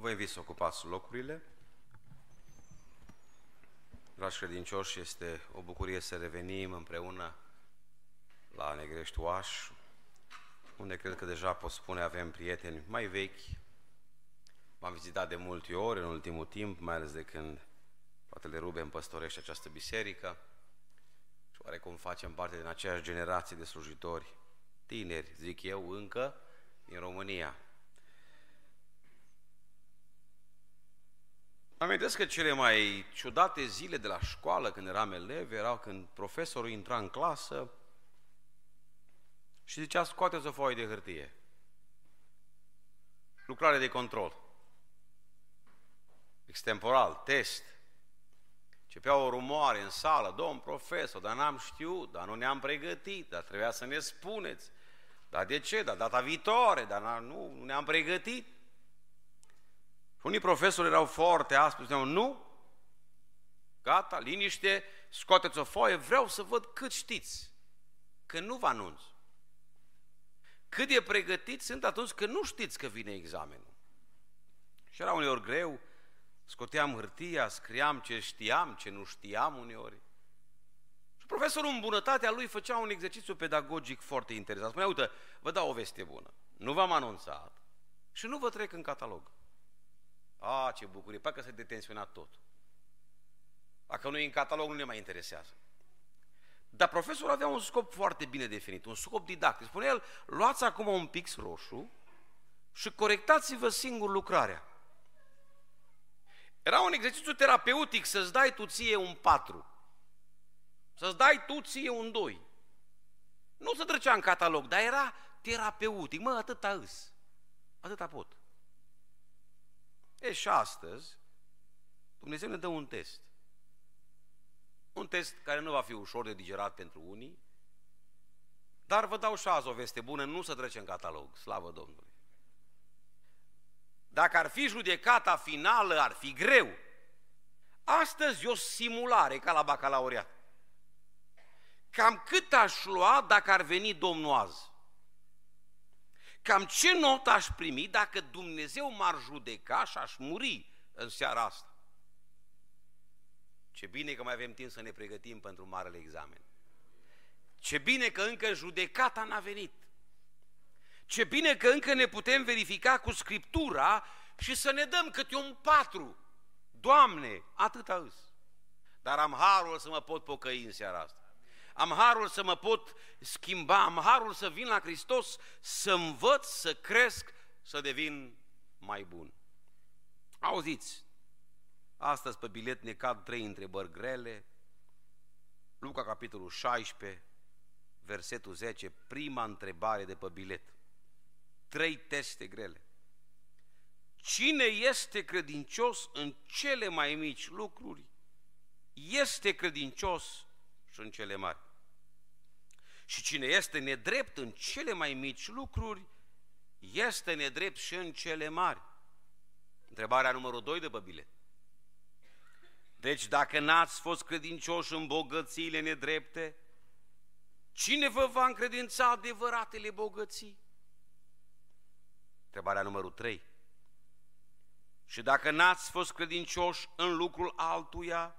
Vă invit să ocupați locurile. Dragi credincioși, este o bucurie să revenim împreună la Negrești Oaș, unde cred că deja pot spune avem prieteni mai vechi. M-am vizitat de multe ori în ultimul timp, mai ales de când fratele Ruben păstorește această biserică și oarecum facem parte din aceeași generație de slujitori tineri, zic eu, încă, în România. Amintesc că cele mai ciudate zile de la școală, când eram elev, erau când profesorul intra în clasă și zicea, scoateți o foaie de hârtie. Lucrare de control. Extemporal, test. Începea o rumoare în sală, domn profesor, dar n-am știut, dar nu ne-am pregătit, dar trebuia să ne spuneți. Dar de ce? Dar data viitoare, dar nu, nu ne-am pregătit. Și unii profesori erau foarte aspri, spuneau, nu, gata, liniște, scoateți o foaie, vreau să văd cât știți, că nu vă anunț. Cât de pregătiți sunt atunci când nu știți că vine examenul. Și era uneori greu, scoteam hârtia, scriam ce știam, ce nu știam uneori. Și profesorul în bunătatea lui făcea un exercițiu pedagogic foarte interesant. Spunea, uite, vă dau o veste bună, nu v-am anunțat și nu vă trec în catalog. A, ce bucurie, parcă s-a detenționat tot. Dacă nu e în catalog, nu ne mai interesează. Dar profesorul avea un scop foarte bine definit, un scop didactic. Spune el, luați acum un pix roșu și corectați-vă singur lucrarea. Era un exercițiu terapeutic să-ți dai tu ție un patru, să-ți dai tu ție un doi. Nu se trecea în catalog, dar era terapeutic. Mă, atâta îs, atâta pot. E și astăzi, Dumnezeu ne dă un test. Un test care nu va fi ușor de digerat pentru unii, dar vă dau și azi o veste bună, nu să trece în catalog, slavă Domnului. Dacă ar fi judecata finală, ar fi greu. Astăzi e o simulare ca la bacalaureat. Cam cât aș lua dacă ar veni Domnul azi? Cam ce notă aș primi dacă Dumnezeu m-ar judeca și aș muri în seara asta? Ce bine că mai avem timp să ne pregătim pentru marele examen. Ce bine că încă judecata n-a venit. Ce bine că încă ne putem verifica cu Scriptura și să ne dăm câte un patru. Doamne, atâta îs. Dar am harul să mă pot pocăi în seara asta am harul să mă pot schimba, am harul să vin la Hristos, să învăț, să cresc, să devin mai bun. Auziți, astăzi pe bilet ne cad trei întrebări grele. Luca, capitolul 16, versetul 10, prima întrebare de pe bilet. Trei teste grele. Cine este credincios în cele mai mici lucruri, este credincios și în cele mari. Și cine este nedrept în cele mai mici lucruri, este nedrept și în cele mari. Întrebarea numărul 2 de pe bilet. Deci dacă n-ați fost credincioși în bogățiile nedrepte, cine vă va încredința adevăratele bogății? Întrebarea numărul 3. Și dacă n-ați fost credincioși în lucrul altuia,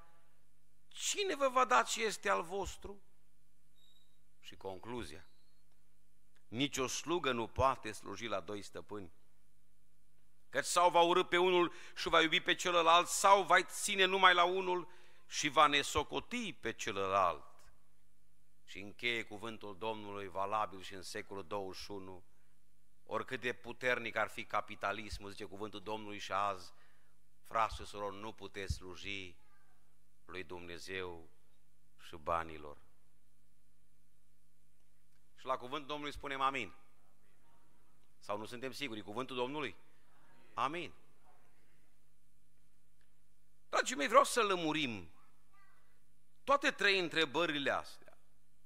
cine vă va da ce este al vostru? Și concluzia. Nici o slugă nu poate sluji la doi stăpâni. Căci sau va urâ pe unul și va iubi pe celălalt, sau va ține numai la unul și va nesocoti pe celălalt. Și încheie cuvântul Domnului valabil și în secolul 21, oricât de puternic ar fi capitalismul, zice cuvântul Domnului și azi, frați și surori, nu puteți sluji lui Dumnezeu și banilor. Și la cuvântul Domnului spunem amin. Sau nu suntem siguri? Cuvântul Domnului? Amin. Dragii mei, vreau să lămurim. Toate trei întrebările astea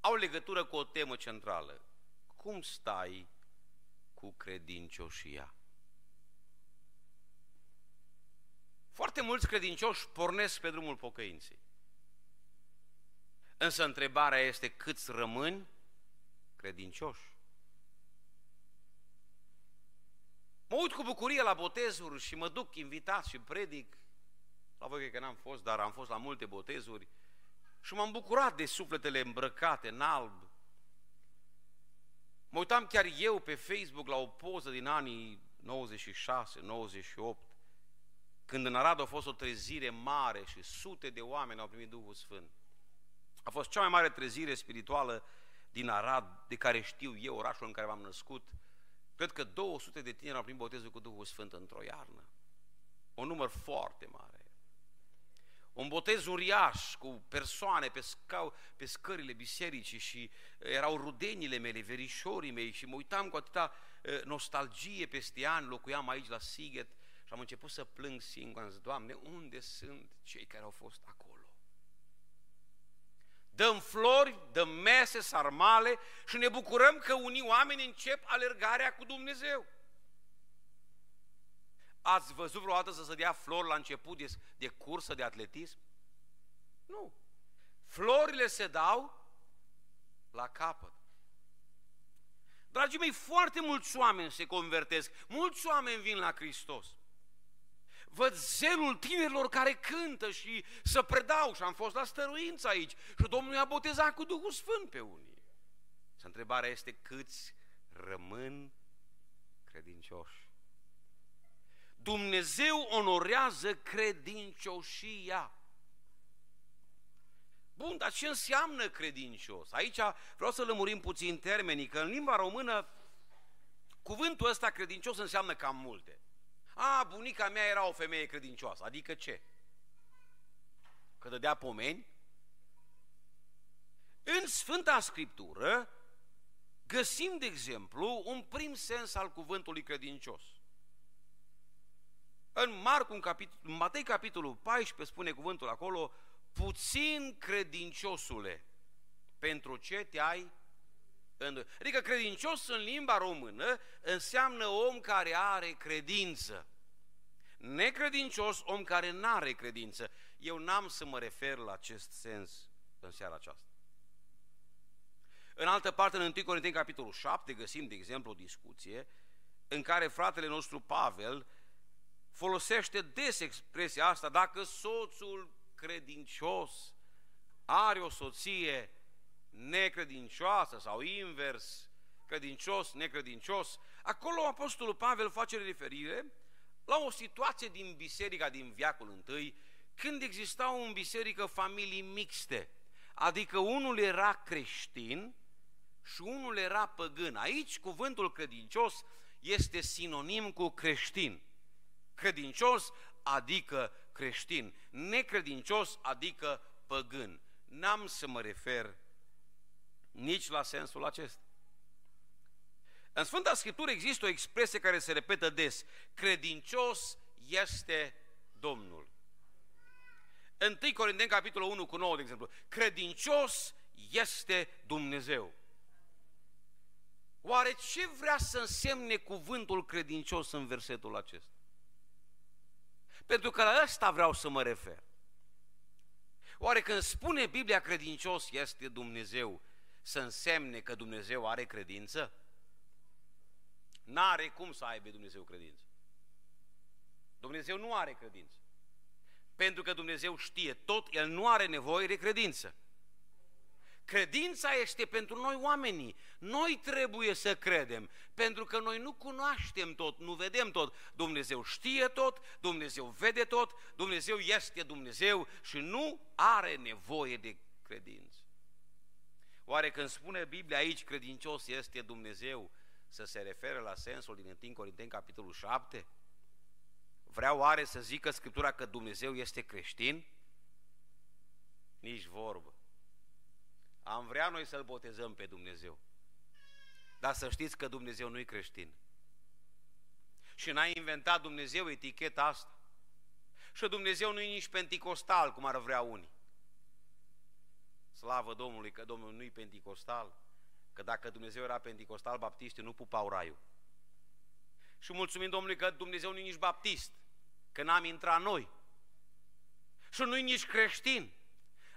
au legătură cu o temă centrală. Cum stai cu credincioșia? Foarte mulți credincioși pornesc pe drumul pocăinței. Însă întrebarea este câți rămâni credincioși. Mă uit cu bucurie la botezuri și mă duc invitat și predic. La voi că n-am fost, dar am fost la multe botezuri și m-am bucurat de sufletele îmbrăcate în alb. Mă uitam chiar eu pe Facebook la o poză din anii 96, 98, când în Arad a fost o trezire mare și sute de oameni au primit Duhul Sfânt. A fost cea mai mare trezire spirituală din Arad, de care știu eu, orașul în care m-am născut. Cred că 200 de tineri au primit botezul cu Duhul Sfânt într-o iarnă. Un număr foarte mare. Un botez uriaș cu persoane pe, scau, pe scările bisericii și erau rudenile mele, verișorii mei și mă uitam cu atâta nostalgie peste ani, locuiam aici la Siget și am început să plâng singur, am zis, Doamne, unde sunt cei care au fost acolo? Dăm flori, dăm mese, sarmale și ne bucurăm că unii oameni încep alergarea cu Dumnezeu. Ați văzut vreodată să se dea flori la început de, de cursă de atletism? Nu. Florile se dau la capăt. Dragii mei, foarte mulți oameni se convertesc, mulți oameni vin la Hristos. Văd zelul tinerilor care cântă și să predau și am fost la stăruință aici și Domnul i-a botezat cu Duhul Sfânt pe unii. Și întrebarea este câți rămân credincioși. Dumnezeu onorează credincioșia. Bun, dar ce înseamnă credincios? Aici vreau să lămurim puțin termenii, că în limba română cuvântul ăsta credincios înseamnă cam multe. A, bunica mea era o femeie credincioasă, adică ce? Că dădea pomeni? În Sfânta Scriptură găsim, de exemplu, un prim sens al cuvântului credincios. În Marcu, în, capitol, în Matei, capitolul 14, spune cuvântul acolo, puțin credinciosule, pentru ce te-ai îndoit. Adică credincios în limba română înseamnă om care are credință. Necredincios, om care nu are credință. Eu n-am să mă refer la acest sens în seara aceasta. În altă parte, în 1 Corinteni, capitolul 7, găsim, de exemplu, o discuție în care fratele nostru Pavel folosește des expresia asta, dacă soțul credincios are o soție necredincioasă sau invers, credincios, necredincios, acolo Apostolul Pavel face referire la o situație din biserica din viacul întâi, când existau în biserică familii mixte, adică unul era creștin și unul era păgân. Aici cuvântul credincios este sinonim cu creștin. Credincios adică creștin, necredincios adică păgân. N-am să mă refer nici la sensul acesta. În Sfânta Scriptură există o expresie care se repetă des. Credincios este Domnul. 1 Corinteni, capitolul 1 cu 9, de exemplu. Credincios este Dumnezeu. Oare ce vrea să însemne cuvântul credincios în versetul acesta? Pentru că la ăsta vreau să mă refer. Oare când spune Biblia credincios este Dumnezeu, să însemne că Dumnezeu are credință? N-are cum să aibă Dumnezeu credință. Dumnezeu nu are credință. Pentru că Dumnezeu știe tot, El nu are nevoie de credință. Credința este pentru noi oamenii. Noi trebuie să credem, pentru că noi nu cunoaștem tot, nu vedem tot. Dumnezeu știe tot, Dumnezeu vede tot, Dumnezeu este Dumnezeu și nu are nevoie de credință. Oare când spune Biblia aici credincios este Dumnezeu, să se referă la sensul din 1 Corinteni, capitolul 7? Vreau oare să zică Scriptura că Dumnezeu este creștin? Nici vorbă. Am vrea noi să-L botezăm pe Dumnezeu. Dar să știți că Dumnezeu nu-i creștin. Și n-a inventat Dumnezeu eticheta asta. Și Dumnezeu nu-i nici penticostal, cum ar vrea unii. Slavă Domnului că Domnul nu-i penticostal, că dacă Dumnezeu era penticostal, baptiștii nu pupau raiul. Și mulțumim Domnului că Dumnezeu nu-i nici baptist, că n-am intrat noi. Și nu-i nici creștin.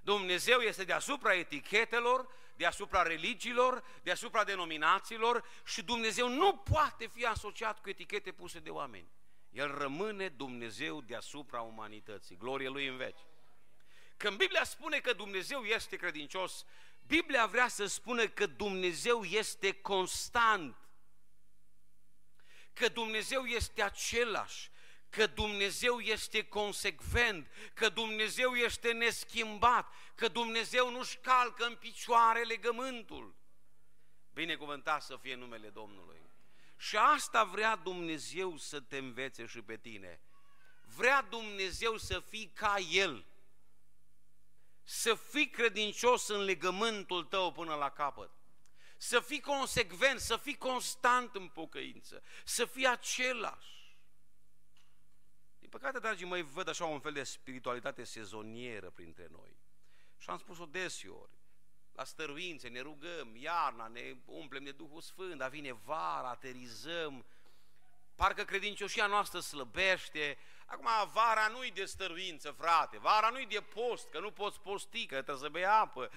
Dumnezeu este deasupra etichetelor deasupra religiilor, deasupra denominațiilor și Dumnezeu nu poate fi asociat cu etichete puse de oameni. El rămâne Dumnezeu deasupra umanității. Glorie Lui în veci. Când Biblia spune că Dumnezeu este credincios, Biblia vrea să spună că Dumnezeu este constant, că Dumnezeu este același, că Dumnezeu este consecvent, că Dumnezeu este neschimbat, că Dumnezeu nu-și calcă în picioare legământul. Binecuvântat să fie numele Domnului. Și asta vrea Dumnezeu să te învețe și pe tine. Vrea Dumnezeu să fii ca El. Să fii credincios în legământul tău până la capăt. Să fii consecvent, să fii constant în pocăință, să fii același. Din păcate, dragii mei, văd așa un fel de spiritualitate sezonieră printre noi. Și am spus-o desiori la stăruințe, ne rugăm, iarna, ne umplem de Duhul Sfânt, dar vine vara, aterizăm, parcă credincioșia noastră slăbește. Acum, vara nu-i de stăruință, frate, vara nu-i de post, că nu poți posti, că trebuie să bei apă.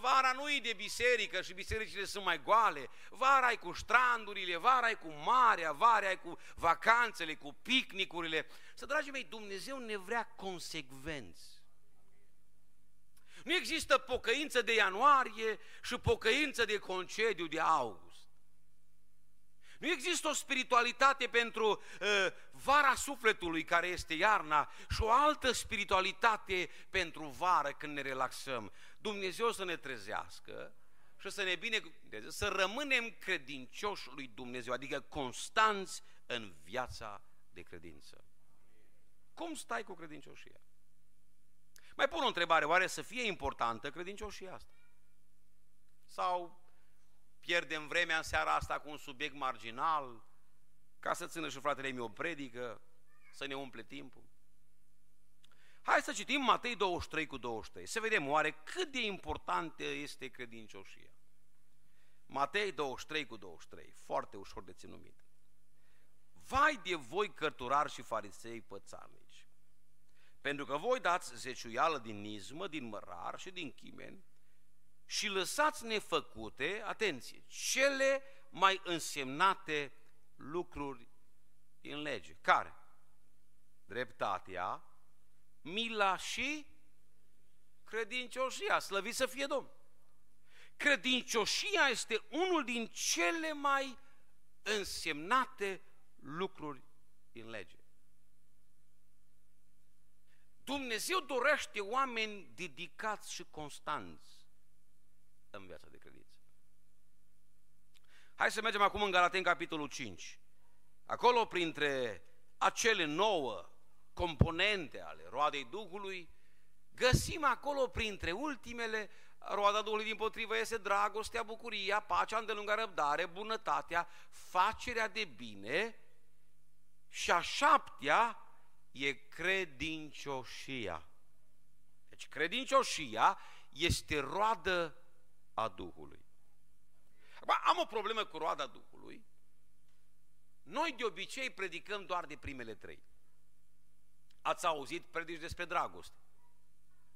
Vara nu-i de biserică și bisericile sunt mai goale. Vara ai cu strandurile, vara ai cu marea, vara ai cu vacanțele, cu picnicurile. Să, dragii mei, Dumnezeu ne vrea consecvenți. Nu există pocăință de ianuarie și pocăință de concediu de august. Nu există o spiritualitate pentru uh, vara sufletului care este iarna și o altă spiritualitate pentru vară când ne relaxăm. Dumnezeu să ne trezească și să ne bine, să rămânem credincioși lui Dumnezeu, adică constanți în viața de credință. Cum stai cu credincioșia? Mai pun o întrebare, oare să fie importantă credincioșia asta? Sau pierdem vremea în seara asta cu un subiect marginal, ca să țină și fratele meu o predică, să ne umple timpul? Hai să citim Matei 23 cu 23, să vedem oare cât de importantă este credincioșia. Matei 23 cu 23, foarte ușor de ținut minte. Vai de voi cărturari și farisei pățarnici! Pentru că voi dați zeciuială din nizmă, din mărar și din chimen și lăsați nefăcute, atenție, cele mai însemnate lucruri din lege. Care? Dreptatea, mila și credincioșia. Slăvit să fie Domn! Credincioșia este unul din cele mai însemnate lucruri din lege. Dumnezeu dorește oameni dedicați și constanți în viața de credință. Hai să mergem acum în Galaten, capitolul 5. Acolo, printre acele nouă componente ale roadei Duhului, găsim acolo, printre ultimele, roada Duhului din potrivă este dragostea, bucuria, pacea, îndelungă răbdare, bunătatea, facerea de bine și a șaptea, e credincioșia. Deci credincioșia este roadă a Duhului. Acum, am o problemă cu roada Duhului. Noi de obicei predicăm doar de primele trei. Ați auzit predici despre dragoste.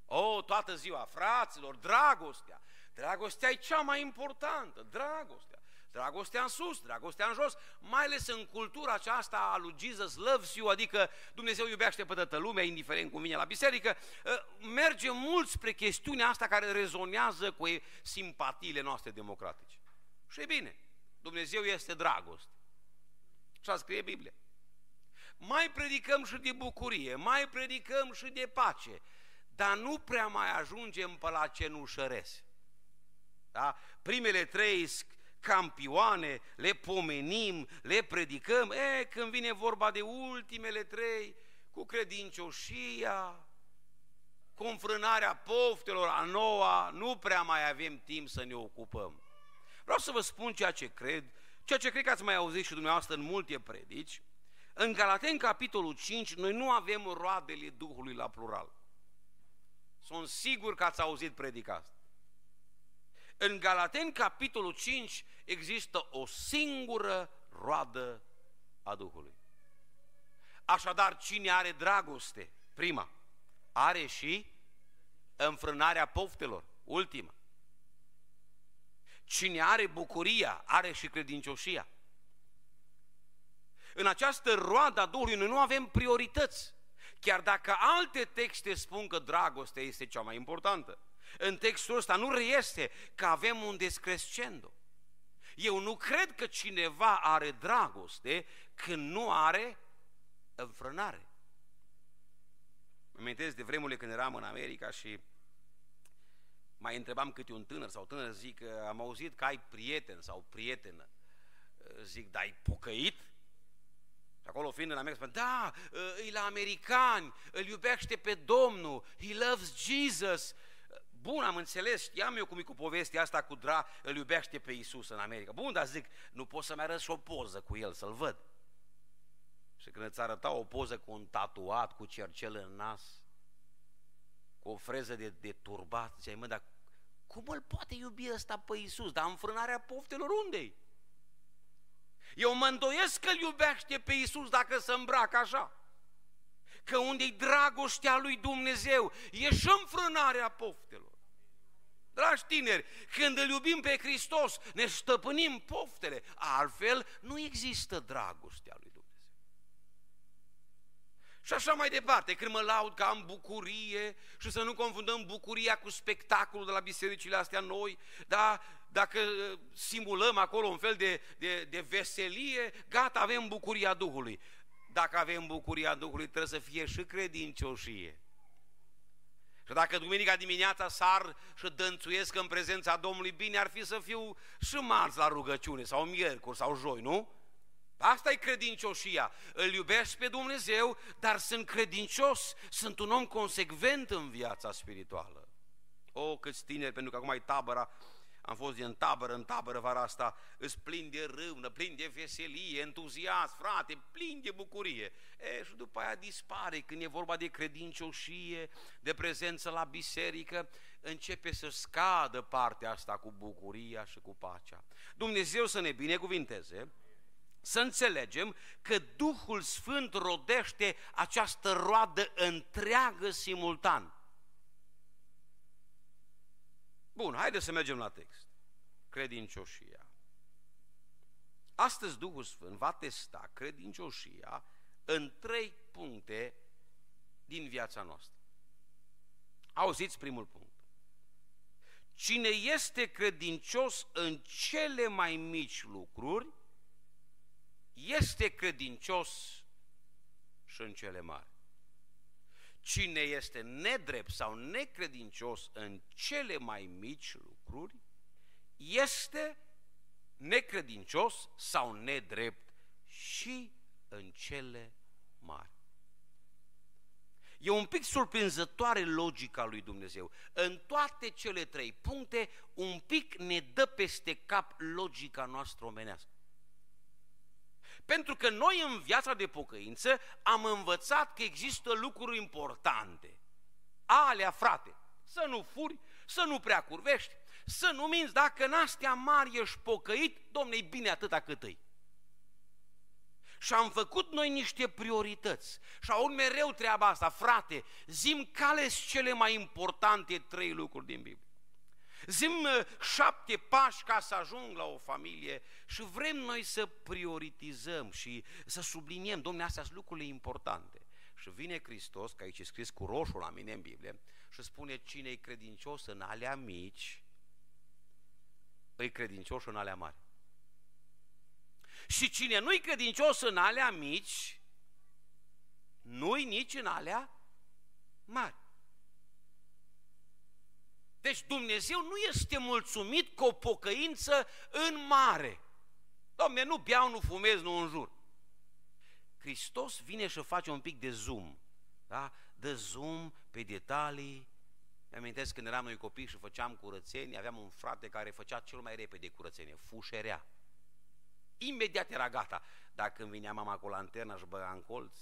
O, toată ziua, fraților, dragostea. Dragostea e cea mai importantă, dragostea. Dragostea în sus, dragostea în jos, mai ales în cultura aceasta a lui Jesus loves you, adică Dumnezeu iubește pe toată lumea, indiferent cum vine la biserică, ă, merge mult spre chestiunea asta care rezonează cu simpatiile noastre democratice. Și e bine, Dumnezeu este dragoste. Așa scrie Biblia. Mai predicăm și de bucurie, mai predicăm și de pace, dar nu prea mai ajungem pe la cenușărese. Da? Primele trei campioane, le pomenim, le predicăm, e, când vine vorba de ultimele trei, cu credincioșia, cu înfrânarea poftelor a noua, nu prea mai avem timp să ne ocupăm. Vreau să vă spun ceea ce cred, ceea ce cred că ați mai auzit și dumneavoastră în multe predici. În Galaten, capitolul 5, noi nu avem roadele Duhului la plural. Sunt sigur că ați auzit predica asta. În Galaten, capitolul 5, există o singură roadă a Duhului. Așadar, cine are dragoste? Prima. Are și înfrânarea poftelor. Ultima. Cine are bucuria, are și credincioșia. În această roadă a Duhului noi nu avem priorități. Chiar dacă alte texte spun că dragostea este cea mai importantă. În textul ăsta nu reiese că avem un descrescendo. Eu nu cred că cineva are dragoste când nu are înfrânare. Mă amintesc de vremurile când eram în America și mai întrebam câte un tânăr sau tânăr, zic, am auzit că ai prieten sau prietenă. Zic, dar ai pocăit? Și acolo fiind în America, spune, da, e la americani, îl iubește pe Domnul, he loves Jesus. Bun, am înțeles, știam eu cum e cu povestea asta cu Dra, îl iubește pe Isus în America. Bun, dar zic, nu pot să-mi arăt și o poză cu el, să-l văd. Și când îți arăta o poză cu un tatuat, cu cercel în nas, cu o freză de, de turbat, ziceai, mă, dar cum îl poate iubi ăsta pe Iisus? Dar înfrânarea poftelor unde Eu mă îndoiesc că îl iubește pe Iisus dacă se îmbracă așa. Că unde-i dragostea lui Dumnezeu, e și înfrânarea poftelor. Dragi tineri, când îl iubim pe Hristos, ne stăpânim poftele. Altfel, nu există dragostea lui și așa mai departe, când mă laud că am bucurie și să nu confundăm bucuria cu spectacolul de la bisericile astea noi, da? dacă uh, simulăm acolo un fel de, de, de veselie, gata, avem bucuria Duhului. Dacă avem bucuria Duhului, trebuie să fie și credincioșie. Și dacă duminica dimineața sar și dănțuiesc în prezența Domnului, bine ar fi să fiu și marți la rugăciune, sau miercuri, sau joi, nu? Asta e credincioșia. Îl iubesc pe Dumnezeu, dar sunt credincios, sunt un om consecvent în viața spirituală. O, câți tineri, pentru că acum e tabăra, am fost din tabără în tabără vara asta, îți plin de râvnă, plin de veselie, entuziasm, frate, plin de bucurie. E, și după aia dispare când e vorba de credincioșie, de prezență la biserică, începe să scadă partea asta cu bucuria și cu pacea. Dumnezeu să ne binecuvinteze să înțelegem că Duhul Sfânt rodește această roadă întreagă simultan. Bun, haideți să mergem la text. Credincioșia. Astăzi Duhul Sfânt va testa credincioșia în trei puncte din viața noastră. Auziți primul punct. Cine este credincios în cele mai mici lucruri, este credincios și în cele mari. Cine este nedrept sau necredincios în cele mai mici lucruri, este necredincios sau nedrept și în cele mari. E un pic surprinzătoare logica lui Dumnezeu. În toate cele trei puncte, un pic ne dă peste cap logica noastră omenească. Pentru că noi în viața de pocăință am învățat că există lucruri importante. Alea, frate, să nu furi, să nu prea curvești, să nu minți, dacă în astea mari ești pocăit, domne, bine atâta cât îi. Și am făcut noi niște priorități. Și aud mereu treaba asta, frate, zim care cele mai importante trei lucruri din Biblie. Zim uh, șapte pași ca să ajung la o familie și vrem noi să prioritizăm și să subliniem, domne, astea sunt lucrurile importante. Și vine Hristos, că aici e scris cu roșu la mine în Biblie, și spune cine e credincios în alea mici, îi credincios în alea mari. Și cine nu-i credincios în alea mici, nu-i nici în alea mari. Deci Dumnezeu nu este mulțumit cu o pocăință în mare. Domne, nu beau, nu fumez, nu înjur. Hristos vine și face un pic de zoom. Da? Dă zoom pe detalii. Îmi amintesc când eram noi copii și făceam curățenie, aveam un frate care făcea cel mai repede curățenie, fușerea. Imediat era gata. Dacă când vinea mama cu lanterna și băga în colț,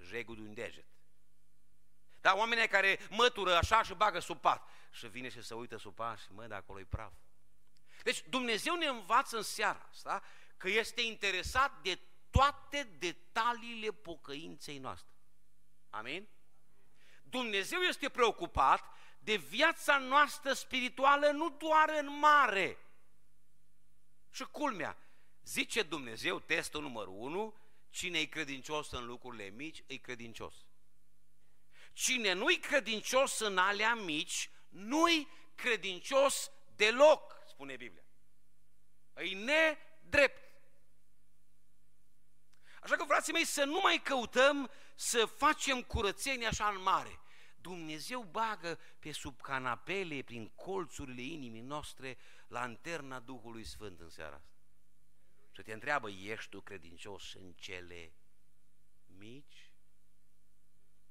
jegul de un deget. Da, oamenii care mătură așa și bagă sub pat. Și vine și se uită sub pat și mă, de acolo e praf. Deci Dumnezeu ne învață în seara asta că este interesat de toate detaliile pocăinței noastre. Amin? Dumnezeu este preocupat de viața noastră spirituală nu doar în mare. Și culmea, zice Dumnezeu, testul numărul 1, cine e credincios în lucrurile mici, e credincios. Cine nu-i credincios în alea mici, nu-i credincios deloc, spune Biblia. E nedrept. Așa că, frații mei, să nu mai căutăm să facem curățenie așa în mare. Dumnezeu bagă pe sub canapele, prin colțurile inimii noastre, lanterna Duhului Sfânt în seara asta. Și te întreabă, ești tu credincios în cele mici?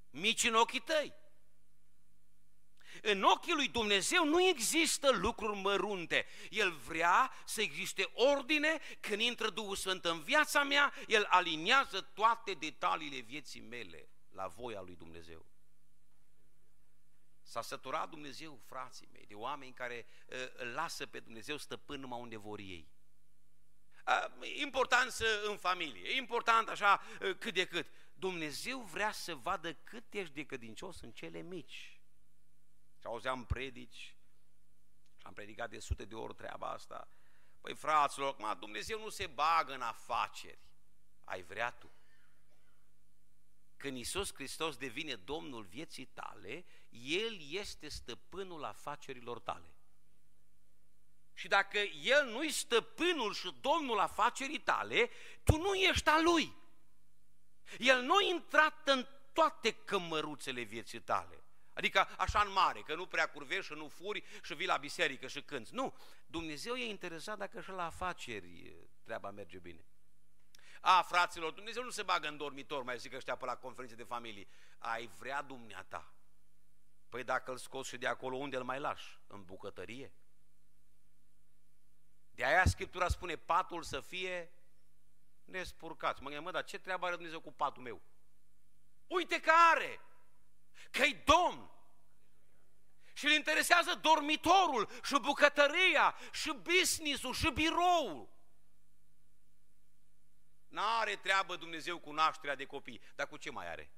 Mici în ochii tăi. În ochii lui Dumnezeu nu există lucruri mărunte. El vrea să existe ordine, când intră Duhul Sfânt în viața mea, El aliniază toate detaliile vieții mele la voia lui Dumnezeu. S-a săturat Dumnezeu, frații mei, de oameni care uh, îl lasă pe Dumnezeu stăpân numai unde vor ei. Uh, important să în familie, important așa uh, cât de cât. Dumnezeu vrea să vadă cât ești de credincios în cele mici. Și auzeam predici, am predicat de sute de ori treaba asta. Păi fraților, acum Dumnezeu nu se bagă în afaceri. Ai vrea tu. Când Iisus Hristos devine Domnul vieții tale, El este stăpânul afacerilor tale. Și dacă El nu-i stăpânul și Domnul afacerii tale, tu nu ești a Lui. El nu a intrat în toate cămăruțele vieții tale. Adică așa în mare, că nu prea curvești și nu furi și vii la biserică și cânți. Nu, Dumnezeu e interesat dacă și la afaceri treaba merge bine. A, fraților, Dumnezeu nu se bagă în dormitor, mai zic ăștia pe la conferințe de familie. Ai vrea dumneata. Păi dacă îl scoți și de acolo, unde îl mai lași? În bucătărie? De aia Scriptura spune patul să fie nespurcat. Mă gândesc, mă, dar ce treabă are Dumnezeu cu patul meu? Uite că are! Că-i domn! Și îl interesează dormitorul și bucătăria și business-ul și biroul. N-are treabă Dumnezeu cu nașterea de copii, dar cu ce mai are?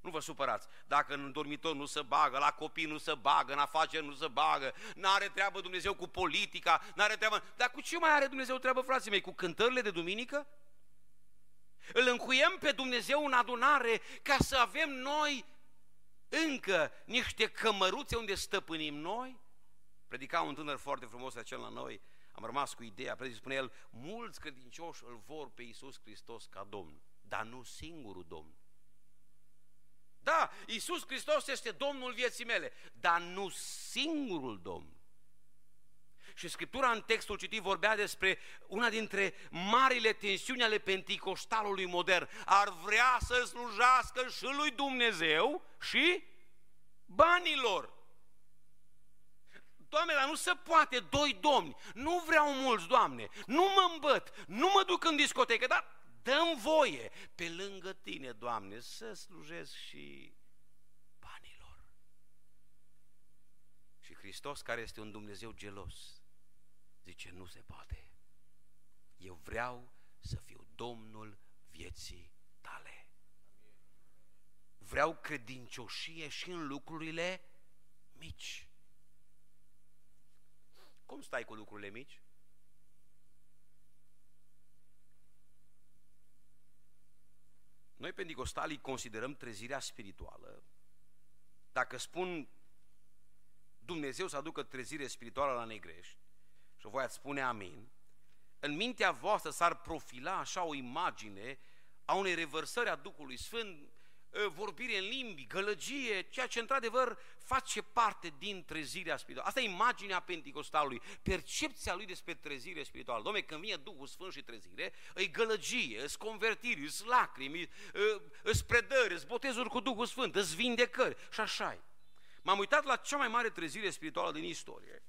Nu vă supărați. Dacă în dormitor nu se bagă, la copii nu se bagă, în afaceri nu se bagă, n-are treabă Dumnezeu cu politica, n-are treabă... Dar cu ce mai are Dumnezeu treabă, frații mei? Cu cântările de duminică? Îl încuiem pe Dumnezeu în adunare ca să avem noi încă niște cămăruțe unde stăpânim noi? Predica un tânăr foarte frumos acel la noi, am rămas cu ideea, predic spune el, mulți credincioși îl vor pe Iisus Hristos ca Domn, dar nu singurul Domn. Da, Iisus Hristos este Domnul vieții mele, dar nu singurul Domn. Și Scriptura în textul citit vorbea despre una dintre marile tensiuni ale penticostalului modern. Ar vrea să slujească și lui Dumnezeu și banilor. Doamne, dar nu se poate, doi domni, nu vreau mulți, Doamne, nu mă îmbăt, nu mă duc în discotecă, dar dăm voie pe lângă Tine, Doamne, să slujesc și banilor. Și Hristos, care este un Dumnezeu gelos, zice, nu se poate. Eu vreau să fiu Domnul vieții tale. Vreau credincioșie și în lucrurile mici. Cum stai cu lucrurile mici? Noi, pentecostalii, considerăm trezirea spirituală. Dacă spun Dumnezeu să aducă trezire spirituală la negrești, și voi ați spune amin, în mintea voastră s-ar profila așa o imagine a unei revărsări a Duhului Sfânt Ă, vorbire în limbi, gălăgie, ceea ce într-adevăr face parte din trezirea spirituală. Asta e imaginea Pentecostalului, percepția lui despre trezire spirituală. Dom'le, când vine Duhul Sfânt și trezire, îi gălăgie, îți convertiri, îți lacrimi, îți predări, îți botezuri cu Duhul Sfânt, îți vindecări și așa -i. M-am uitat la cea mai mare trezire spirituală din istorie,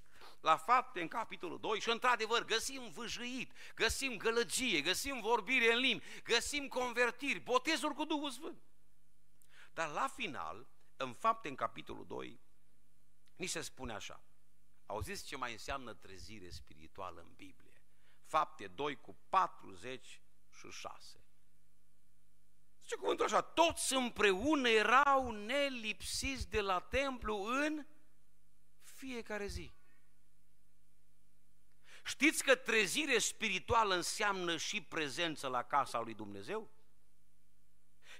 la fapte în capitolul 2 și într-adevăr găsim vâjâit, găsim gălăgie, găsim vorbire în limbi, găsim convertiri, botezuri cu Duhul Sfânt. Dar la final, în fapte, în capitolul 2, ni se spune așa. Auziți ce mai înseamnă trezire spirituală în Biblie? Fapte 2 cu 46. Zice cuvântul așa, toți împreună erau nelipsiți de la templu în fiecare zi. Știți că trezire spirituală înseamnă și prezență la casa lui Dumnezeu?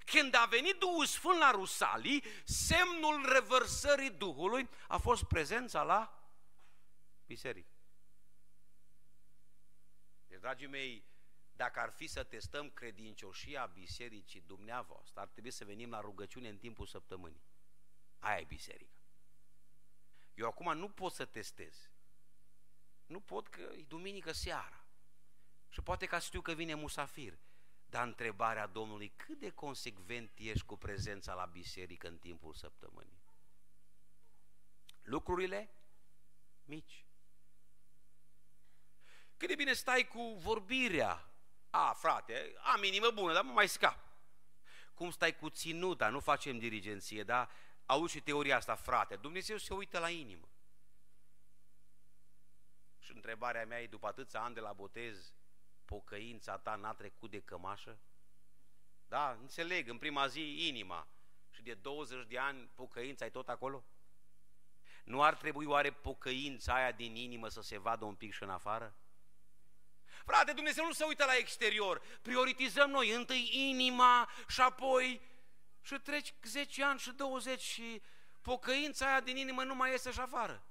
Când a venit Duhul Sfânt la Rusalii, semnul revărsării Duhului a fost prezența la biserică. Deci, dragii mei, dacă ar fi să testăm credincioșia bisericii dumneavoastră, ar trebui să venim la rugăciune în timpul săptămânii. Aia e biserica. Eu acum nu pot să testez. Nu pot că e duminică seara. Și poate că știu că vine musafir. Dar întrebarea Domnului, cât de consecvent ești cu prezența la biserică în timpul săptămânii? Lucrurile mici. Cât de bine stai cu vorbirea? A, frate, am inimă bună, dar mă mai scap. Cum stai cu ținuta? Nu facem dirigenție, dar auzi și teoria asta, frate. Dumnezeu se uită la inimă. Și întrebarea mea e, după atâția ani de la botez, pocăința ta n-a trecut de cămașă? Da, înțeleg, în prima zi inima și de 20 de ani pocăința e tot acolo? Nu ar trebui oare pocăința aia din inimă să se vadă un pic și în afară? Frate, Dumnezeu nu se uită la exterior. Prioritizăm noi întâi inima și apoi și treci 10 ani și 20 și pocăința aia din inimă nu mai iese și afară.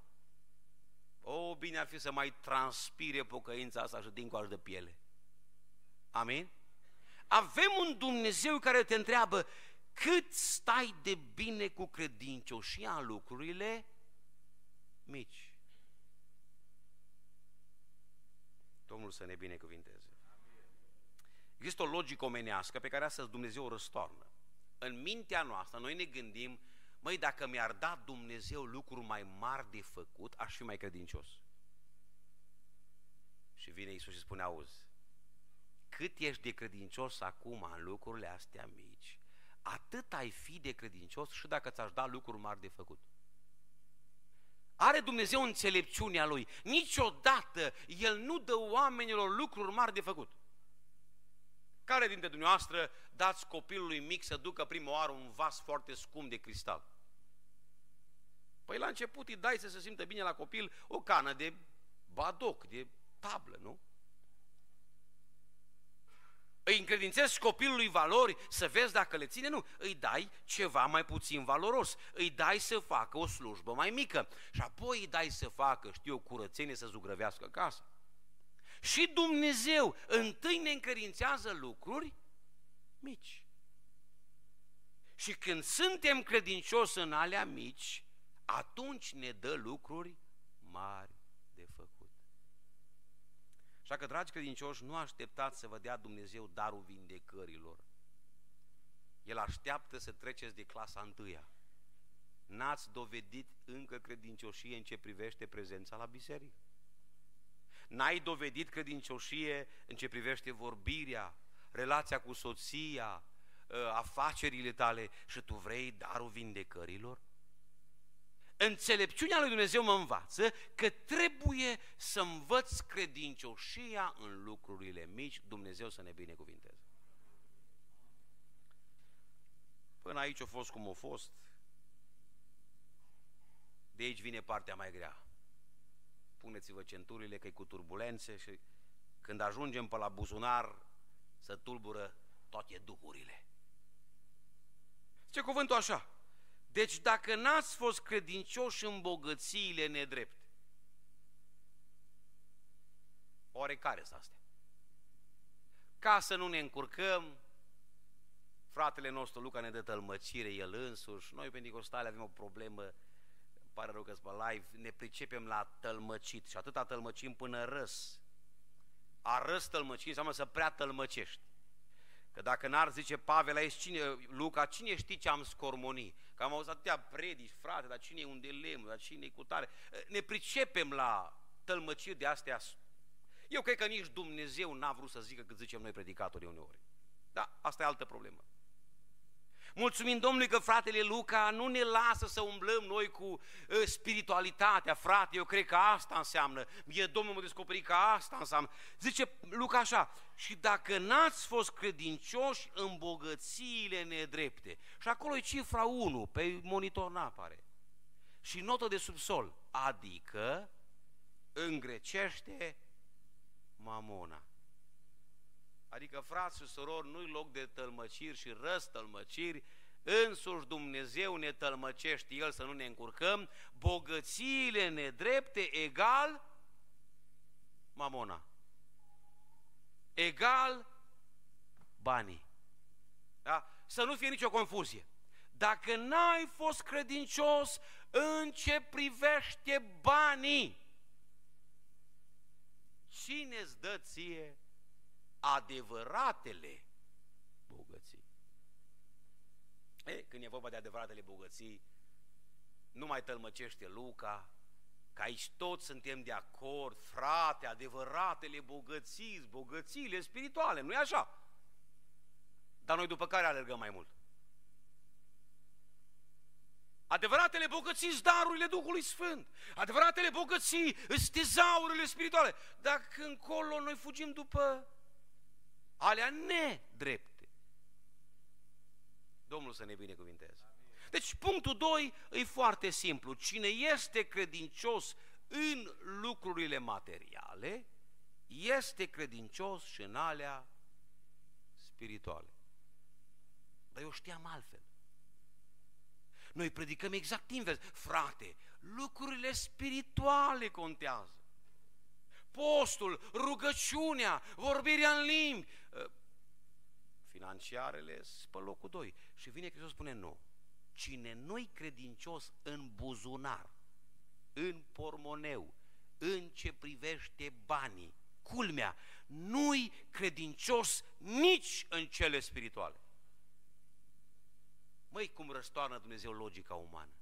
O, bine ar fi să mai transpire pocăința asta și dincolo de piele. Amin? Avem un Dumnezeu care te întreabă cât stai de bine cu credincioșia în lucrurile mici. Domnul să ne binecuvinteze. Există o logică omenească pe care astăzi Dumnezeu o răstoarnă. În mintea noastră noi ne gândim, măi, dacă mi-ar da Dumnezeu lucruri mai mari de făcut, aș fi mai credincios. Și vine Iisus și spune, auzi, cât ești de credincios acum în lucrurile astea mici, atât ai fi de credincios și dacă ți-aș da lucruri mari de făcut. Are Dumnezeu înțelepciunea Lui. Niciodată El nu dă oamenilor lucruri mari de făcut. Care dintre dumneavoastră dați copilului mic să ducă prima oară un vas foarte scump de cristal? Păi la început îi dai să se simtă bine la copil o cană de badoc, de tablă, nu? îi încredințezi copilului valori să vezi dacă le ține? Nu, îi dai ceva mai puțin valoros, îi dai să facă o slujbă mai mică și apoi îi dai să facă, știu eu, curățenie să zugrăvească casa. Și Dumnezeu întâi ne încredințează lucruri mici. Și când suntem credincioși în alea mici, atunci ne dă lucruri mari de făcut. Așa că, dragi credincioși, nu așteptați să vă dea Dumnezeu darul vindecărilor. El așteaptă să treceți de clasa întâia. N-ați dovedit încă credincioșie în ce privește prezența la biserică. N-ai dovedit credincioșie în ce privește vorbirea, relația cu soția, ă, afacerile tale și tu vrei darul vindecărilor? Înțelepciunea lui Dumnezeu mă învață că trebuie să învăț credincioșia în lucrurile mici, Dumnezeu să ne binecuvinteze. Până aici a fost cum a fost, de aici vine partea mai grea. Puneți-vă centurile că e cu turbulențe și când ajungem pe la buzunar să tulbură toate duhurile. Ce cuvântul așa? Deci dacă n-ați fost credincioși în bogățiile nedrepte, oarecare sunt astea? Ca să nu ne încurcăm, fratele nostru Luca ne dă tălmăcire el însuși, noi pentecostale avem o problemă, pare rău că pe live, ne pricepem la tălmăcit și atâta tălmăcim până răs. A răs tălmăcit înseamnă să prea tălmăcești. Că dacă n-ar zice Pavel aici, cine, Luca, cine știe ce am scormoni? Că am auzit atâtea predici, frate, dar cine e un de lemn, dar cine e cu tare? Ne pricepem la tălmăciri de astea. Eu cred că nici Dumnezeu n-a vrut să zică cât zicem noi predicatorii uneori. Da, asta e altă problemă. Mulțumim Domnului că fratele Luca nu ne lasă să umblăm noi cu uh, spiritualitatea, frate, eu cred că asta înseamnă. Mie Domnul mă descoperi că asta înseamnă. Zice Luca așa, și dacă n-ați fost credincioși în bogățiile nedrepte, și acolo e cifra 1, pe monitor n-apare. și notă de subsol, adică în grecește mamona. Adică, frați și surori, nu-i loc de tălmăciri și răstălmăciri, însuși Dumnezeu ne tălmăcește El să nu ne încurcăm, bogățiile nedrepte egal mamona. Egal banii. Da? Să nu fie nicio confuzie. Dacă n-ai fost credincios în ce privește banii, cine îți dă ție adevăratele bogății? E, când e vorba de adevăratele bogății, nu mai tălmăcește Luca, că aici toți suntem de acord, frate, adevăratele bogății, bogățiile spirituale, nu-i așa? Dar noi după care alergăm mai mult? Adevăratele bogății darurile Duhului Sfânt. Adevăratele bogății sunt tezaurile spirituale. Dacă încolo noi fugim după alea nedrepte. Domnul să ne binecuvinteze. Deci punctul 2 e foarte simplu. Cine este credincios în lucrurile materiale, este credincios și în alea spirituale. Dar eu știam altfel. Noi predicăm exact invers. Frate, lucrurile spirituale contează. Postul, rugăciunea, vorbirea în limbi, ă, financiarele pe locul 2. Și vine Hristos spune nu. Cine nu-i credincios în buzunar, în pormoneu, în ce privește banii, culmea, nu-i credincios nici în cele spirituale. Măi, cum răstoarnă Dumnezeu logica umană.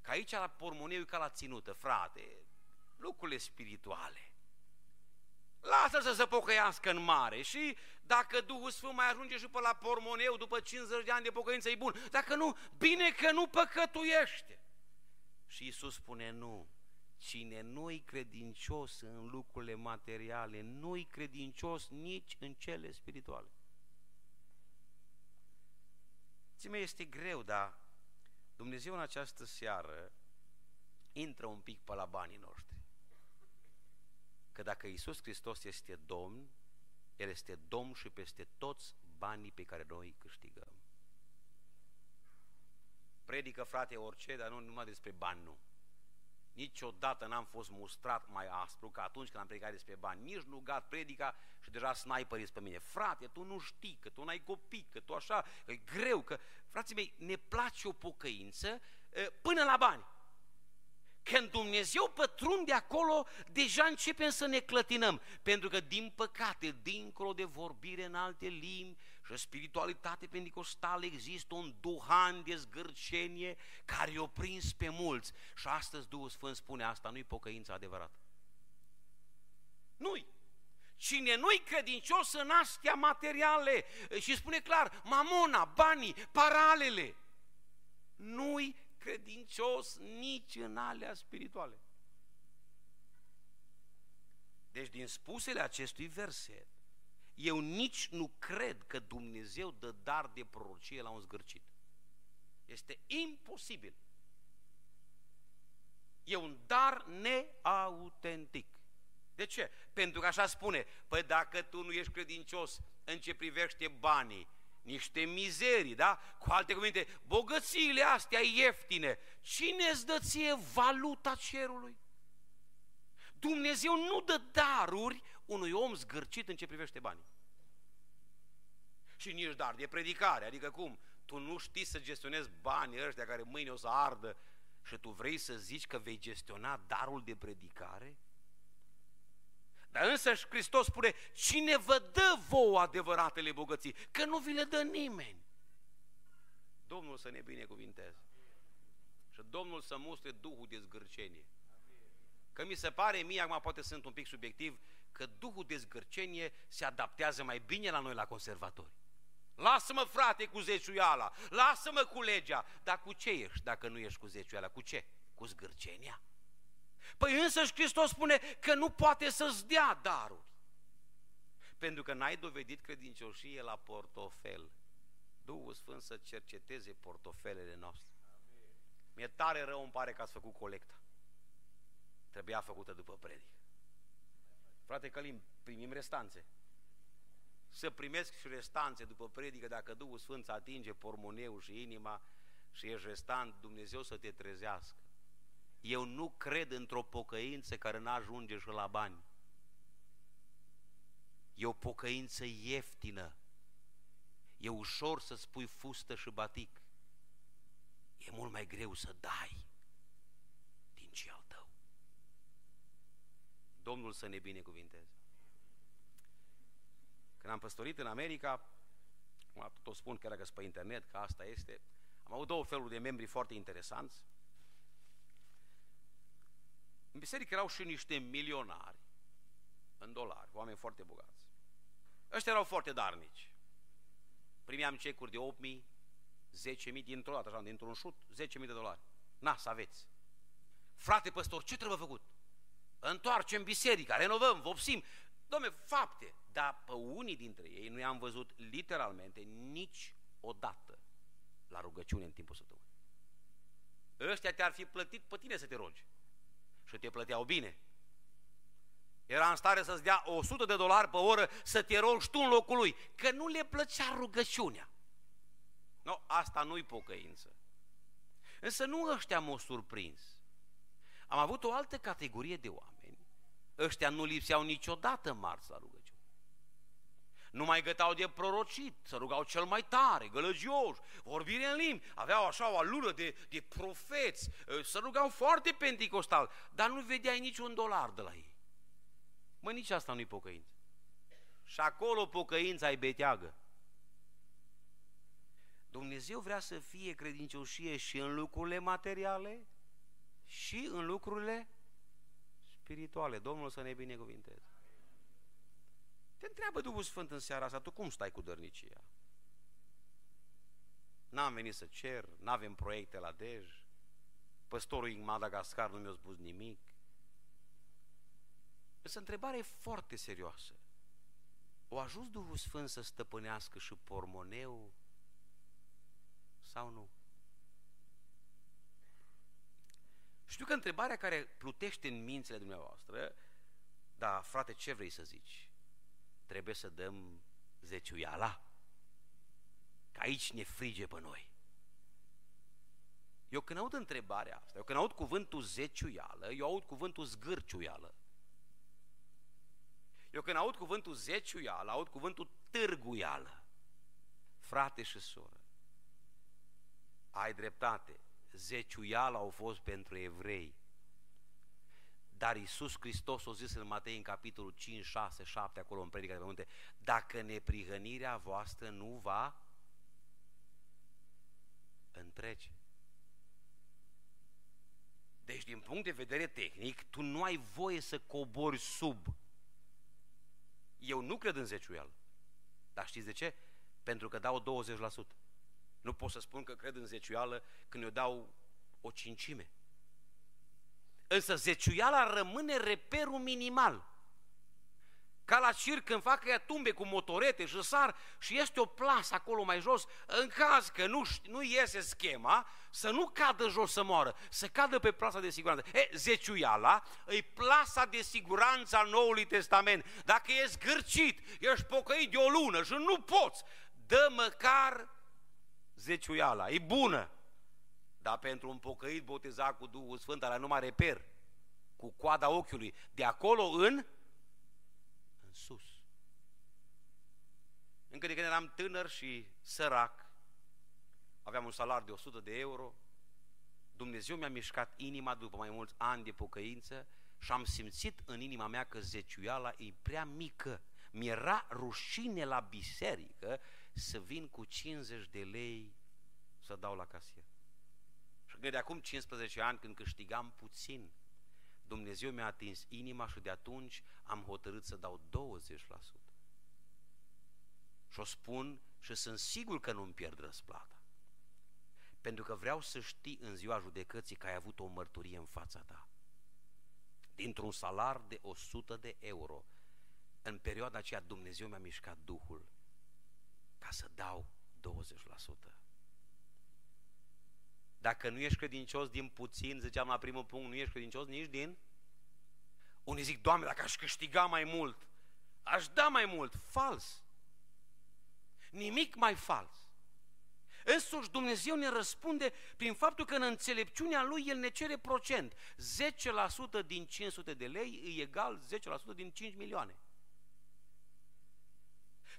Că aici la pormoneu e ca la ținută, frate, lucrurile spirituale. Lasă să se pocăiască în mare și dacă Duhul Sfânt mai ajunge și pe la pormoneu după 50 de ani de pocăință, e bun. Dacă nu, bine că nu păcătuiește. Și Iisus spune nu. Cine nu-i credincios în lucrurile materiale, nu-i credincios nici în cele spirituale. Ți mie este greu, dar Dumnezeu în această seară intră un pic pe la banii noștri. Că dacă Isus Hristos este Domn, El este Domn și peste toți banii pe care noi câștigăm. Predică, frate, orice, dar nu numai despre bani, nu. Niciodată n-am fost mustrat mai aspru ca atunci când am predicat despre bani. Nici nu gat predica și deja sniperii pe mine. Frate, tu nu știi, că tu n-ai copii, că tu așa, că e greu, că... Frații mei, ne place o pocăință până la bani. Când Dumnezeu pătrunde acolo, deja începem să ne clătinăm. Pentru că, din păcate, dincolo de vorbire în alte limbi și spiritualitate pentecostală, există un duhan de zgârcenie care i-a prins pe mulți. Și astăzi Duhul Sfânt spune asta, nu-i pocăința adevărată. Nu-i. Cine nu-i credincios în astea materiale și spune clar, mamona, banii, paralele, nu-i credincios nici în alea spirituale. Deci din spusele acestui verset, eu nici nu cred că Dumnezeu dă dar de prorocie la un zgârcit. Este imposibil. E un dar neautentic. De ce? Pentru că așa spune, păi dacă tu nu ești credincios în ce privește banii, niște mizerii, da? Cu alte cuvinte, bogățiile astea ieftine, cine îți dă ție valuta cerului? Dumnezeu nu dă daruri unui om zgârcit în ce privește banii. Și nici dar de predicare, adică cum? Tu nu știi să gestionezi banii ăștia care mâine o să ardă și tu vrei să zici că vei gestiona darul de predicare? Dar însă și Hristos spune, cine vă dă vouă adevăratele bogății? Că nu vi le dă nimeni. Domnul să ne binecuvinteze. Și Domnul să mustre Duhul de zgârcenie. Că mi se pare mie, acum poate sunt un pic subiectiv, că Duhul de zgârcenie se adaptează mai bine la noi, la conservatori. Lasă-mă, frate, cu zeciuiala, lasă-mă cu legea. Dar cu ce ești dacă nu ești cu zeciuiala? Cu ce? Cu zgârcenia? Păi însăși Hristos spune că nu poate să-ți dea daruri. Pentru că n-ai dovedit credincioșie la portofel. Duhul Sfânt să cerceteze portofelele noastre. Mi-e tare rău, îmi pare că ați făcut colecta. Trebuia făcută după predic. Frate Călim, primim restanțe. Să primesc și restanțe după predică, dacă Duhul Sfânt atinge pormoneu și inima și ești restant, Dumnezeu să te trezească. Eu nu cred într-o pocăință care n-ajunge și la bani. E o pocăință ieftină. E ușor să spui fustă și batic. E mult mai greu să dai din ce al tău. Domnul să ne binecuvinteze. Când am păstorit în America, tot o spun chiar dacă pe internet că asta este, am avut două feluri de membri foarte interesanți. În biserică erau și niște milionari în dolari, oameni foarte bogați. Ăștia erau foarte darnici. Primeam cecuri de 8.000, 10.000 dintr-o dată, așa, dintr-un șut, 10.000 de dolari. Na, să aveți. Frate păstor, ce trebuie făcut? Întoarcem biserica, renovăm, vopsim. Domne, fapte. Dar pe unii dintre ei nu i-am văzut literalmente nici odată la rugăciune în timpul săptămânii. Ăștia te-ar fi plătit pe tine să te rogi. Și te plăteau bine. Era în stare să-ți dea 100 de dolari pe oră să te rogi tu în locul lui, că nu le plăcea rugăciunea. No, asta nu-i pocăință. Însă nu ăștia m-au surprins. Am avut o altă categorie de oameni. Ăștia nu lipseau niciodată marți la rugăciune. Nu mai gătau de prorocit, să rugau cel mai tare, gălăgioși, vorbire în limbi, aveau așa o alură de, de profeți, să rugau foarte penticostal, dar nu vedeai niciun dolar de la ei. Mă, nici asta nu-i pocăință. Și acolo pocăința ai beteagă. Dumnezeu vrea să fie credincioșie și în lucrurile materiale și în lucrurile spirituale. Domnul să ne binecuvinteze. Te întreabă Duhul Sfânt în seara asta, tu cum stai cu dărnicia? N-am venit să cer, n-avem proiecte la Dej, păstorul în Madagascar nu mi-a spus nimic, Însă întrebarea e foarte serioasă. O ajuns Duhul Sfânt să stăpânească și pormoneu sau nu? Știu că întrebarea care plutește în mințile dumneavoastră, da, frate, ce vrei să zici? Trebuie să dăm zeciuiala? Că aici ne frige pe noi. Eu când aud întrebarea asta, eu când aud cuvântul zeciuială, eu aud cuvântul zgârciuială. Eu când aud cuvântul zeciuială, aud cuvântul târguială. Frate și soră, ai dreptate, zeciuiala au fost pentru evrei. Dar Iisus Hristos a zis în Matei în capitolul 5, 6, 7, acolo în predica de pe munte, dacă neprihănirea voastră nu va întrece. Deci, din punct de vedere tehnic, tu nu ai voie să cobori sub eu nu cred în zeciuială. Dar știți de ce? Pentru că dau 20%. Nu pot să spun că cred în zeciuială când eu dau o cincime. Însă zeciuiala rămâne reperul minimal. Ca la circ când fac ea tumbe cu motorete și sar și este o plasă acolo mai jos, în caz că nu, nu iese schema, să nu cadă jos să moară, să cadă pe plasa de siguranță. E, zeciuiala e plasa de siguranță al Noului Testament. Dacă e zgârcit, ești pocăit de o lună și nu poți, dă măcar zeciuiala, e bună. Dar pentru un pocăit botezat cu Duhul Sfânt, ala numai reper, cu coada ochiului, de acolo în sus. Încă de când eram tânăr și sărac, aveam un salar de 100 de euro, Dumnezeu mi-a mișcat inima după mai mulți ani de pocăință și am simțit în inima mea că zeciuiala e prea mică. Mi-era rușine la biserică să vin cu 50 de lei să dau la casier. Și de acum 15 ani, când câștigam puțin, Dumnezeu mi-a atins inima și de atunci am hotărât să dau 20%. Și o spun și sunt sigur că nu-mi pierd răsplata. Pentru că vreau să știi în ziua judecății că ai avut o mărturie în fața ta. Dintr-un salar de 100 de euro, în perioada aceea Dumnezeu mi-a mișcat Duhul ca să dau 20%. Dacă nu ești credincios din puțin, ziceam la primul punct, nu ești credincios nici din... Unii zic, Doamne, dacă aș câștiga mai mult, aș da mai mult. Fals. Nimic mai fals. Însuși Dumnezeu ne răspunde prin faptul că în înțelepciunea Lui El ne cere procent. 10% din 500 de lei e egal 10% din 5 milioane.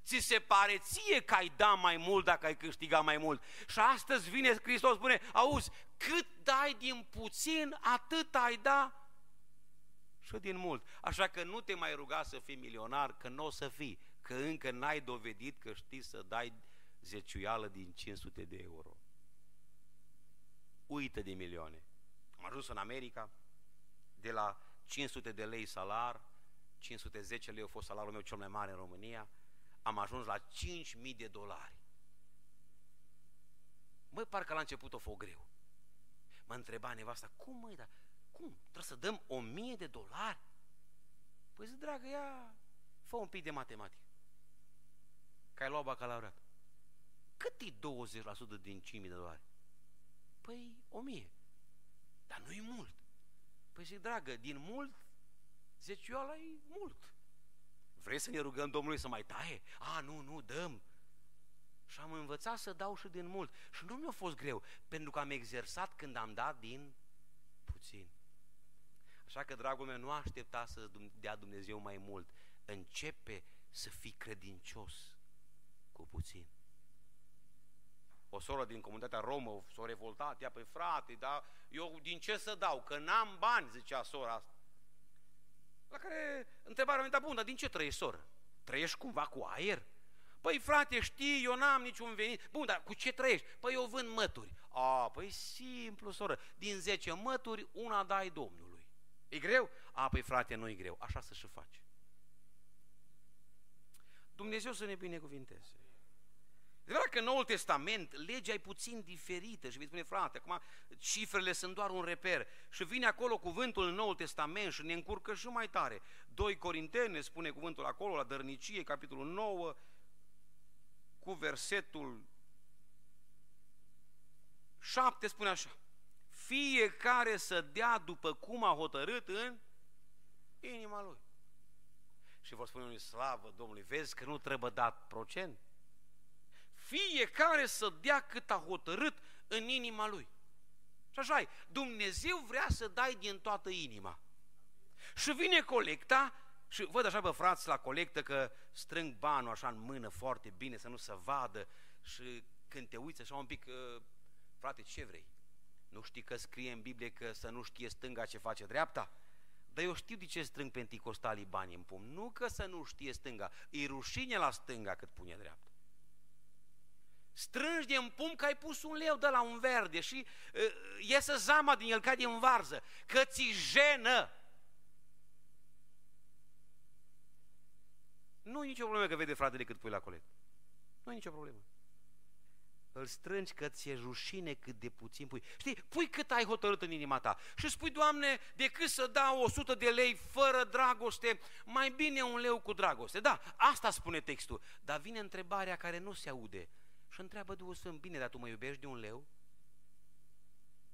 Ți se pare ție că ai da mai mult dacă ai câștiga mai mult. Și astăzi vine Hristos spune, auzi, cât dai din puțin, atât ai da și din mult. Așa că nu te mai ruga să fii milionar, că nu o să fii, că încă n-ai dovedit că știi să dai zeciuială din 500 de euro. Uită de milioane. Am ajuns în America, de la 500 de lei salar, 510 lei a fost salariul meu cel mai mare în România, am ajuns la 5.000 de dolari. Măi, parcă la început o fost greu. Mă întreba nevasta, cum măi, dar cum? Trebuie să dăm 1.000 de dolari? Păi zic, dragă, ia, fă un pic de matematică. Că ai luat bacalaureat. Cât e 20% din 5.000 de dolari? Păi 1000. Dar nu e mult. Păi zic, dragă, din mult, zecioala e mult. Vrei să ne rugăm Domnului să mai taie? A, nu, nu, dăm. Și am învățat să dau și din mult. Și nu mi-a fost greu, pentru că am exersat când am dat din puțin. Așa că, dragul meu, nu aștepta să dea Dumnezeu mai mult. Începe să fii credincios cu puțin. O soră din comunitatea romă s-a revoltat, ea, pe frate, dar eu din ce să dau? Că n-am bani, zicea sora asta. La care întrebarea mea, bun, dar din ce trăiești, soră? Trăiești cumva cu aer? Păi frate, știi, eu n-am niciun venit. Bun, dar cu ce trăiești? Păi eu vând mături. A, păi simplu, soră. Din 10 mături, una dai Domnului. E greu? A, păi frate, nu e greu. Așa să și faci. Dumnezeu să ne binecuvinteze. E că în Noul Testament legea e puțin diferită și vei spune, frate, acum cifrele sunt doar un reper și vine acolo cuvântul în Noul Testament și ne încurcă și mai tare. 2 Corinteni ne spune cuvântul acolo, la dărnicie, capitolul 9, cu versetul 7 spune așa, fiecare să dea după cum a hotărât în inima lui. Și vor spune unui slavă Domnului, vezi că nu trebuie dat procent? Fiecare să dea cât a hotărât în inima lui. Și așa e, Dumnezeu vrea să dai din toată inima. Și vine colecta și văd așa, bă, frați, la colectă că strâng banul așa în mână foarte bine, să nu se vadă și când te uiți așa un pic, uh, frate, ce vrei? Nu știi că scrie în Biblie că să nu știe stânga ce face dreapta? Dar eu știu de ce strâng penticostalii bani în pumn. Nu că să nu știe stânga, e rușine la stânga cât pune dreapta strângi de în pum că ai pus un leu de la un verde și uh, iese zama din el ca din varză, că ți jenă. Nu e nicio problemă că vede fratele cât pui la colet. Nu e nicio problemă. Îl strângi că ți-e rușine cât de puțin pui. Știi, pui cât ai hotărât în inima ta și spui, Doamne, decât să dau 100 de lei fără dragoste, mai bine un leu cu dragoste. Da, asta spune textul. Dar vine întrebarea care nu se aude. Și întreabă Duhul Sfânt, bine, dar tu mă iubești de un leu?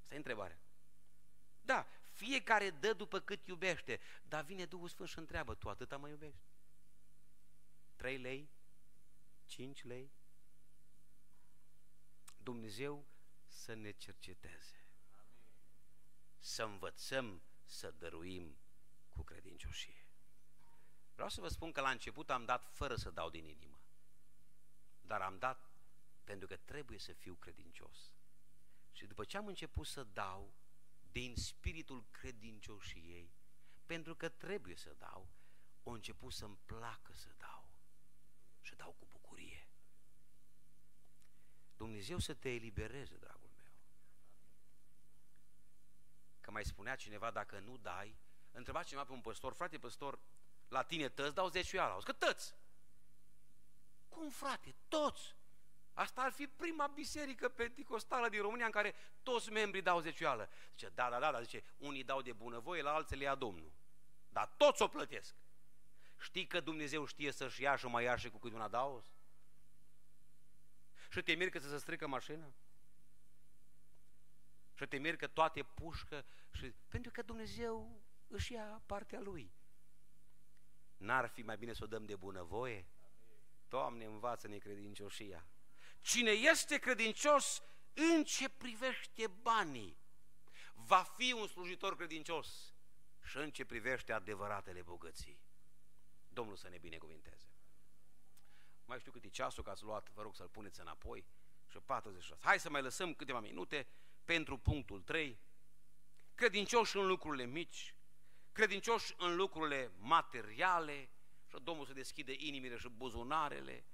Asta e întrebarea. Da, fiecare dă după cât iubește, dar vine Duhul Sfânt și întreabă, tu atâta mă iubești? Trei lei? Cinci lei? Dumnezeu să ne cerceteze. Să învățăm să dăruim cu credincioșie. Vreau să vă spun că la început am dat fără să dau din inimă. Dar am dat pentru că trebuie să fiu credincios. Și după ce am început să dau din spiritul credincioșiei, pentru că trebuie să dau, o început să-mi placă să dau și dau cu bucurie. Dumnezeu să te elibereze, dragul meu. Că mai spunea cineva, dacă nu dai, întreba cineva pe un păstor, frate păstor, la tine tăți dau zeciuiala. Auzi că tăți. Cum frate, toți. Asta ar fi prima biserică penticostală din România în care toți membrii dau zecioală. Zice, da, da, da, da, zice, unii dau de bunăvoie, la alții le ia Domnul. Dar toți o plătesc. Știi că Dumnezeu știe să-și ia și mai ia și cu câte una daos? Și te miri că să se strică mașina? Și te miri că toate pușcă și pentru că Dumnezeu își ia partea Lui. N-ar fi mai bine să o dăm de bunăvoie? Doamne, învață-ne credincioșia. Cine este credincios în ce privește banii, va fi un slujitor credincios și în ce privește adevăratele bogății. Domnul să ne binecuvinteze. Mai știu cât e ceasul, că ați luat, vă rog să-l puneți înapoi, și 46. Hai să mai lăsăm câteva minute pentru punctul 3. Credincioși în lucrurile mici, credincioși în lucrurile materiale, și Domnul să deschide inimile și buzunarele.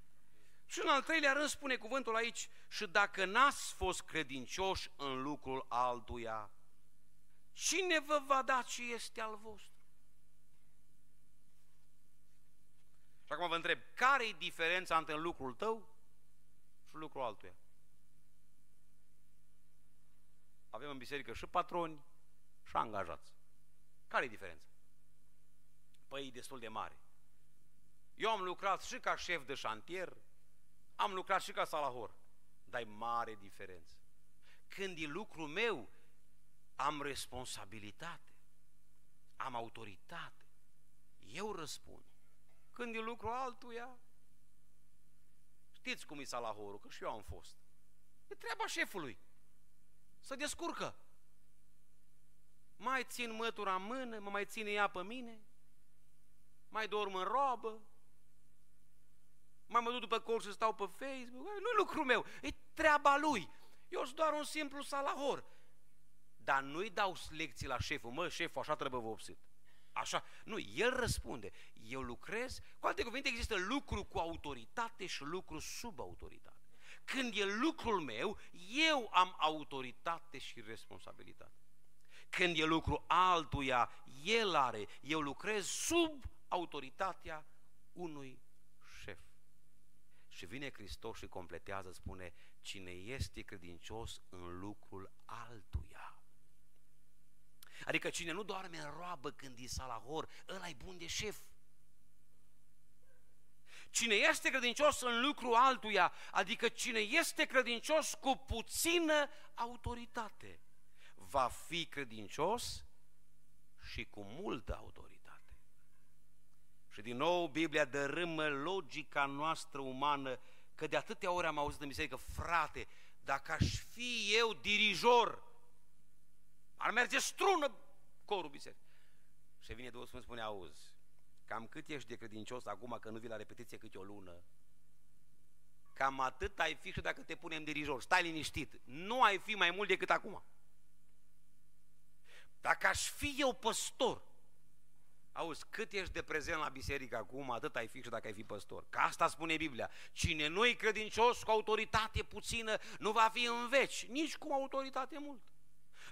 Și în al treilea rând spune cuvântul aici, și dacă n-ați fost credincioși în lucrul altuia, cine vă va da ce este al vostru? Și acum vă întreb, care e diferența între lucrul tău și lucrul altuia? Avem în biserică și patroni și angajați. Care e diferența? Păi e destul de mare. Eu am lucrat și ca șef de șantier, am lucrat și ca salahor, dar e mare diferență. Când e lucru meu, am responsabilitate, am autoritate, eu răspund. Când e lucru altuia, știți cum e salahorul, că și eu am fost. E treaba șefului, să descurcă. Mai țin mătura în mână, mă mai ține ea pe mine, mai dorm în robă, mai mă duc după colț să stau pe Facebook, nu lucru meu, e treaba lui. Eu sunt doar un simplu salahor. Dar nu-i dau lecții la șeful, mă, șeful, așa trebuie vopsit. Așa, nu, el răspunde. Eu lucrez, cu alte cuvinte, există lucru cu autoritate și lucru sub autoritate. Când e lucrul meu, eu am autoritate și responsabilitate. Când e lucru altuia, el are. Eu lucrez sub autoritatea unui șef. Și vine Hristos și completează, spune, cine este credincios în lucrul altuia. Adică cine nu doarme în roabă când e salahor, ăla e bun de șef. Cine este credincios în lucru altuia, adică cine este credincios cu puțină autoritate, va fi credincios și cu multă autoritate. Și din nou Biblia dărâmă logica noastră umană, că de atâtea ori am auzit în biserică, frate, dacă aș fi eu dirijor, ar merge strună corul bisericii. Și vine Duhul Sfânt spune, auzi, cam cât ești de credincios acum că nu vii la repetiție câte o lună, cam atât ai fi și dacă te punem dirijor. Stai liniștit, nu ai fi mai mult decât acum. Dacă aș fi eu păstor, auzi, cât ești de prezent la biserică acum, atât ai fi și dacă ai fi păstor. Că asta spune Biblia. Cine nu e credincios cu autoritate puțină, nu va fi în veci, nici cu autoritate mult.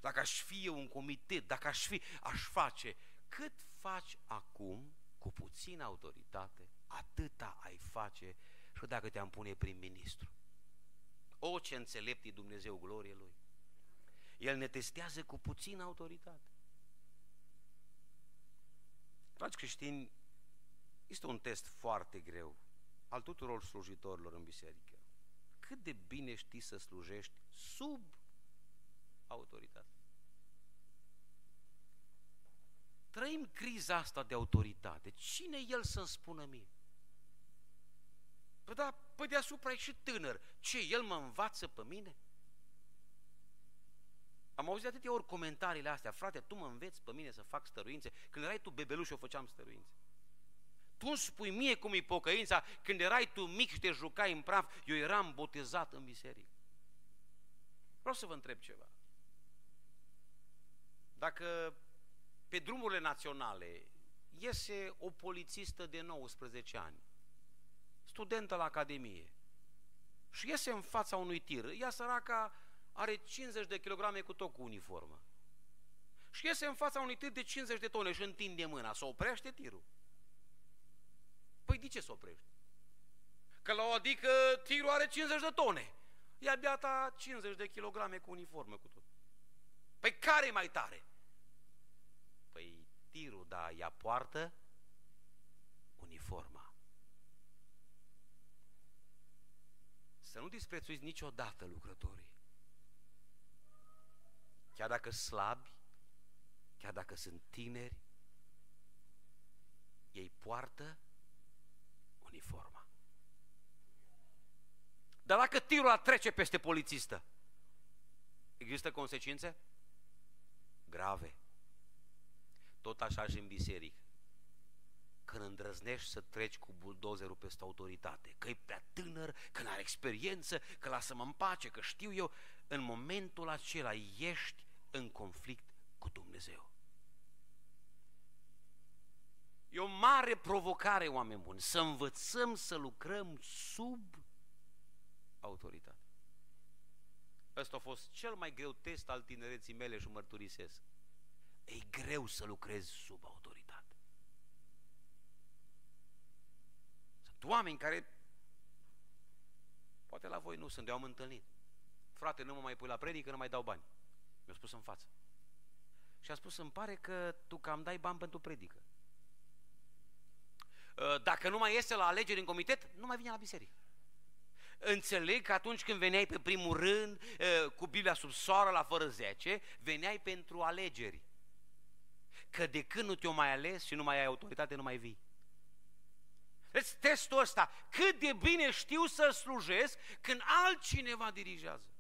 Dacă aș fi eu un comitet, dacă aș fi, aș face. Cât faci acum cu puțină autoritate, atâta ai face și dacă te-am pune prim-ministru. O, ce înțelept e Dumnezeu, glorie Lui. El ne testează cu puțină autoritate. Dragi creștini, este un test foarte greu al tuturor slujitorilor în biserică. Cât de bine știi să slujești sub autoritate. Trăim criza asta de autoritate. Cine el să-mi spună mie? Păi da, păi deasupra e și tânăr. Ce, el mă învață pe mine? Am auzit atâtea ori comentariile astea, frate, tu mă înveți pe mine să fac stăruințe. Când erai tu bebeluș, eu făceam stăruințe. Tu îmi spui mie cum e pocăința, când erai tu mic și te jucai în praf, eu eram botezat în biserică. Vreau să vă întreb ceva. Dacă pe drumurile naționale iese o polițistă de 19 ani, studentă la Academie, și iese în fața unui tir, ea săraca are 50 de kilograme cu tot cu uniformă. Și iese în fața unui tir de 50 de tone și întinde mâna, să oprește tirul. Păi de ce să oprește? Că la o adică tirul are 50 de tone. Ea beata 50 de kilograme cu uniformă cu tot. Păi care e mai tare? Păi tirul, da, ea poartă uniforma. Să nu disprețuiți niciodată lucrătorii. Chiar dacă slabi, chiar dacă sunt tineri, ei poartă uniforma. Dar dacă tirul trece peste polițistă, există consecințe? Grave. Tot așa și în biserică. Când îndrăznești să treci cu buldozerul peste autoritate, că e prea tânăr, că nu are experiență, că lasă-mă în pace, că știu eu, în momentul acela ești în conflict cu Dumnezeu. E o mare provocare, oameni buni, să învățăm să lucrăm sub autoritate. Ăsta a fost cel mai greu test al tinereții mele și mărturisesc. E greu să lucrezi sub autoritate. Sunt oameni care, poate la voi nu sunt, eu am întâlnit. Frate, nu mă mai pui la predică, nu mai dau bani. Mi-a spus în față. Și a spus, îmi pare că tu cam dai bani pentru predică. Ă, dacă nu mai iese la alegeri în comitet, nu mai vine la biserică. Înțeleg că atunci când veneai pe primul rând, ă, cu Biblia sub soară la fără 10, veneai pentru alegeri. Că de când nu te-o mai ales și nu mai ai autoritate, nu mai vii. Deci testul ăsta, cât de bine știu să slujesc când altcineva dirigează.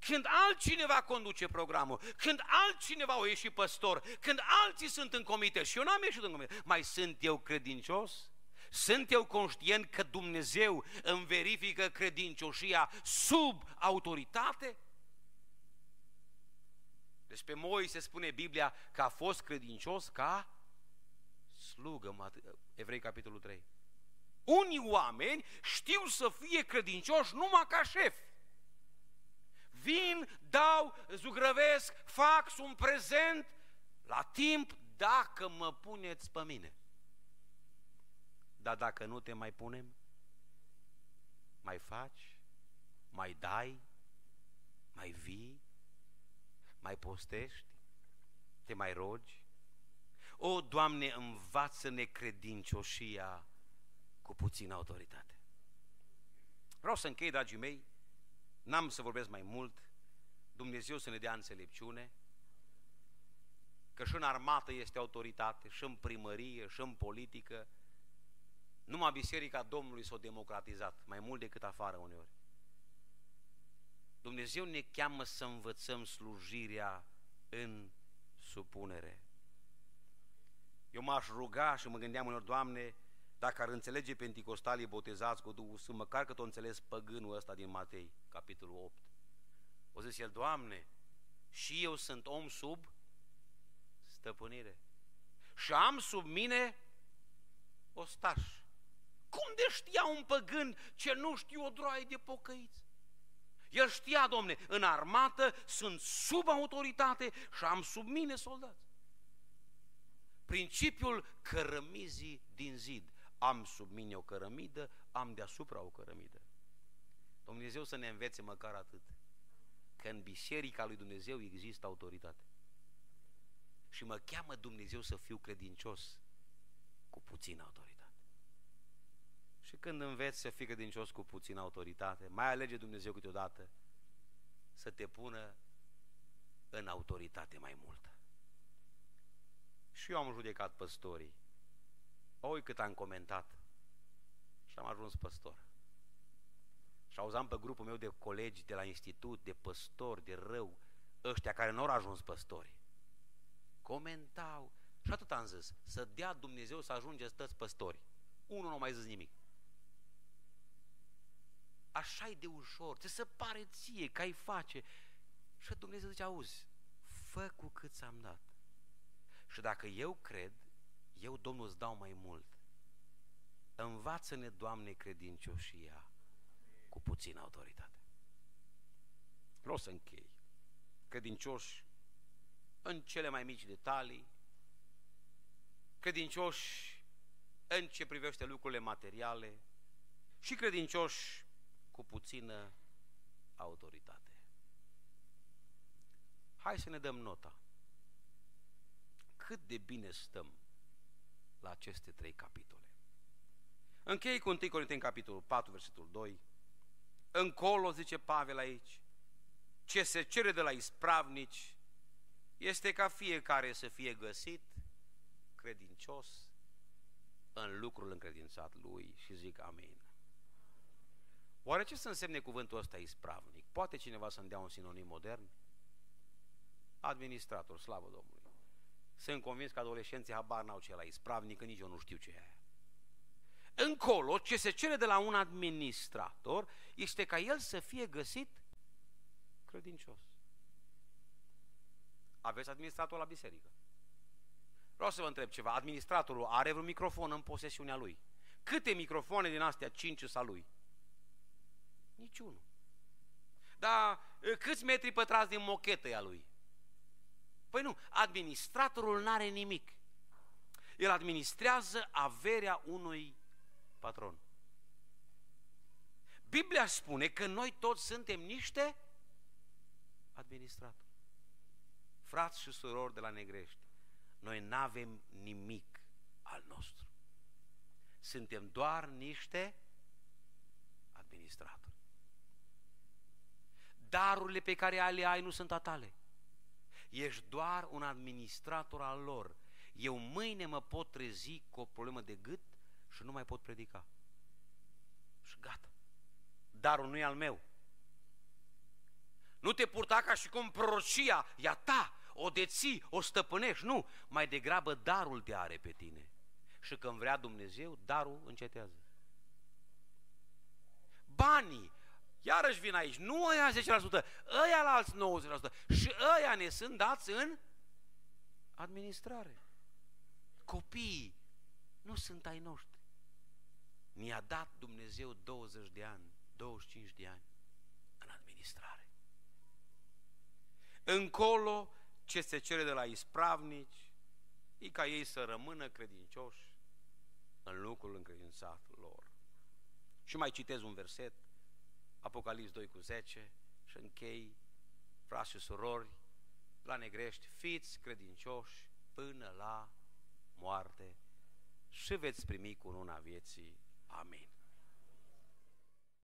Când altcineva conduce programul, când altcineva o ieși păstor, când alții sunt în comite și eu n-am ieșit în comite, mai sunt eu credincios? Sunt eu conștient că Dumnezeu îmi verifică credincioșia sub autoritate? Despre Moise spune Biblia că a fost credincios ca slugă, Evrei capitolul 3. Unii oameni știu să fie credincioși numai ca șef. Vin, dau, zugrăvesc, fac, sunt prezent la timp dacă mă puneți pe mine. Dar dacă nu te mai punem, mai faci, mai dai, mai vii, mai postești, te mai rogi. O, Doamne, învață necredincioșia cu puțină autoritate. Vreau să închei, dragii mei, N-am să vorbesc mai mult, Dumnezeu să ne dea înțelepciune, că și în armată este autoritate, și în primărie, și în politică. Numai Biserica Domnului s-a democratizat, mai mult decât afară uneori. Dumnezeu ne cheamă să învățăm slujirea în supunere. Eu m-aș ruga și mă gândeam unor, Doamne, dacă ar înțelege penticostalii botezați cu Duhul Sfânt, măcar că o înțeles păgânul ăsta din Matei, capitolul 8. O zis el, Doamne, și eu sunt om sub stăpânire. Și am sub mine ostaș. Cum de știa un păgân ce nu știu o droaie de pocăiți? El știa, domne, în armată sunt sub autoritate și am sub mine soldați. Principiul cărămizii din zid am sub mine o cărămidă, am deasupra o cărămidă. Dumnezeu să ne învețe măcar atât, că în biserica lui Dumnezeu există autoritate. Și mă cheamă Dumnezeu să fiu credincios cu puțină autoritate. Și când înveți să fii credincios cu puțină autoritate, mai alege Dumnezeu câteodată să te pună în autoritate mai multă. Și eu am judecat păstorii Oi cât am comentat. Și am ajuns păstor. Și auzam pe grupul meu de colegi de la institut, de păstori, de rău, ăștia care nu au ajuns păstori. Comentau. Și atât am zis, să dea Dumnezeu să ajungeți toți păstori. Unul nu mai zis nimic. așa e de ușor, ți se pare ție că ai face. Și Dumnezeu zice, auzi, fă cu cât ți-am dat. Și dacă eu cred, eu, Domnul, îți dau mai mult. Învață-ne, Doamne, credincioșia cu puțină autoritate. Vreau să închei. Credincioși în cele mai mici detalii, credincioși în ce privește lucrurile materiale și credincioși cu puțină autoritate. Hai să ne dăm nota. Cât de bine stăm la aceste trei capitole. Închei cu 1 Corinteni capitolul 4, versetul 2. Încolo, zice Pavel aici, ce se cere de la ispravnici este ca fiecare să fie găsit credincios în lucrul încredințat lui și zic amin. Oare ce să însemne cuvântul ăsta ispravnic? Poate cineva să-mi dea un sinonim modern? Administrator, slavă Domnului. Sunt convins că adolescenții habar n-au ce la ispravnic, că nici eu nu știu ce e Încolo, ce se cere de la un administrator este ca el să fie găsit credincios. Aveți administrator la biserică. Vreau să vă întreb ceva. Administratorul are vreun microfon în posesiunea lui? Câte microfoane din astea cinci sa lui? Niciunul. Dar câți metri pătrați din mochetă e a lui? Păi nu, administratorul n-are nimic. El administrează averea unui patron. Biblia spune că noi toți suntem niște administratori. Frați și surori de la Negrești, noi nu avem nimic al nostru. Suntem doar niște administratori. Darurile pe care le ai nu sunt a tale. Ești doar un administrator al lor. Eu mâine mă pot trezi cu o problemă de gât și nu mai pot predica. Și gata. Darul nu e al meu. Nu te purta ca și cum prorocia e a ta, o deții, o stăpânești. Nu, mai degrabă darul te are pe tine. Și când vrea Dumnezeu, darul încetează. Banii, iarăși vin aici, nu ăia 10%, ăia la alți 90%. Și ăia ne sunt dați în administrare. Copiii nu sunt ai noștri. Mi-a dat Dumnezeu 20 de ani, 25 de ani în administrare. Încolo, ce se cere de la ispravnici, e ca ei să rămână credincioși în lucrul încredințat lor. Și mai citez un verset, Apocalips 2 cu 10, și închei, frați și surori, la negrești, fiți credincioși până la moarte și veți primi cu luna vieții. Amin.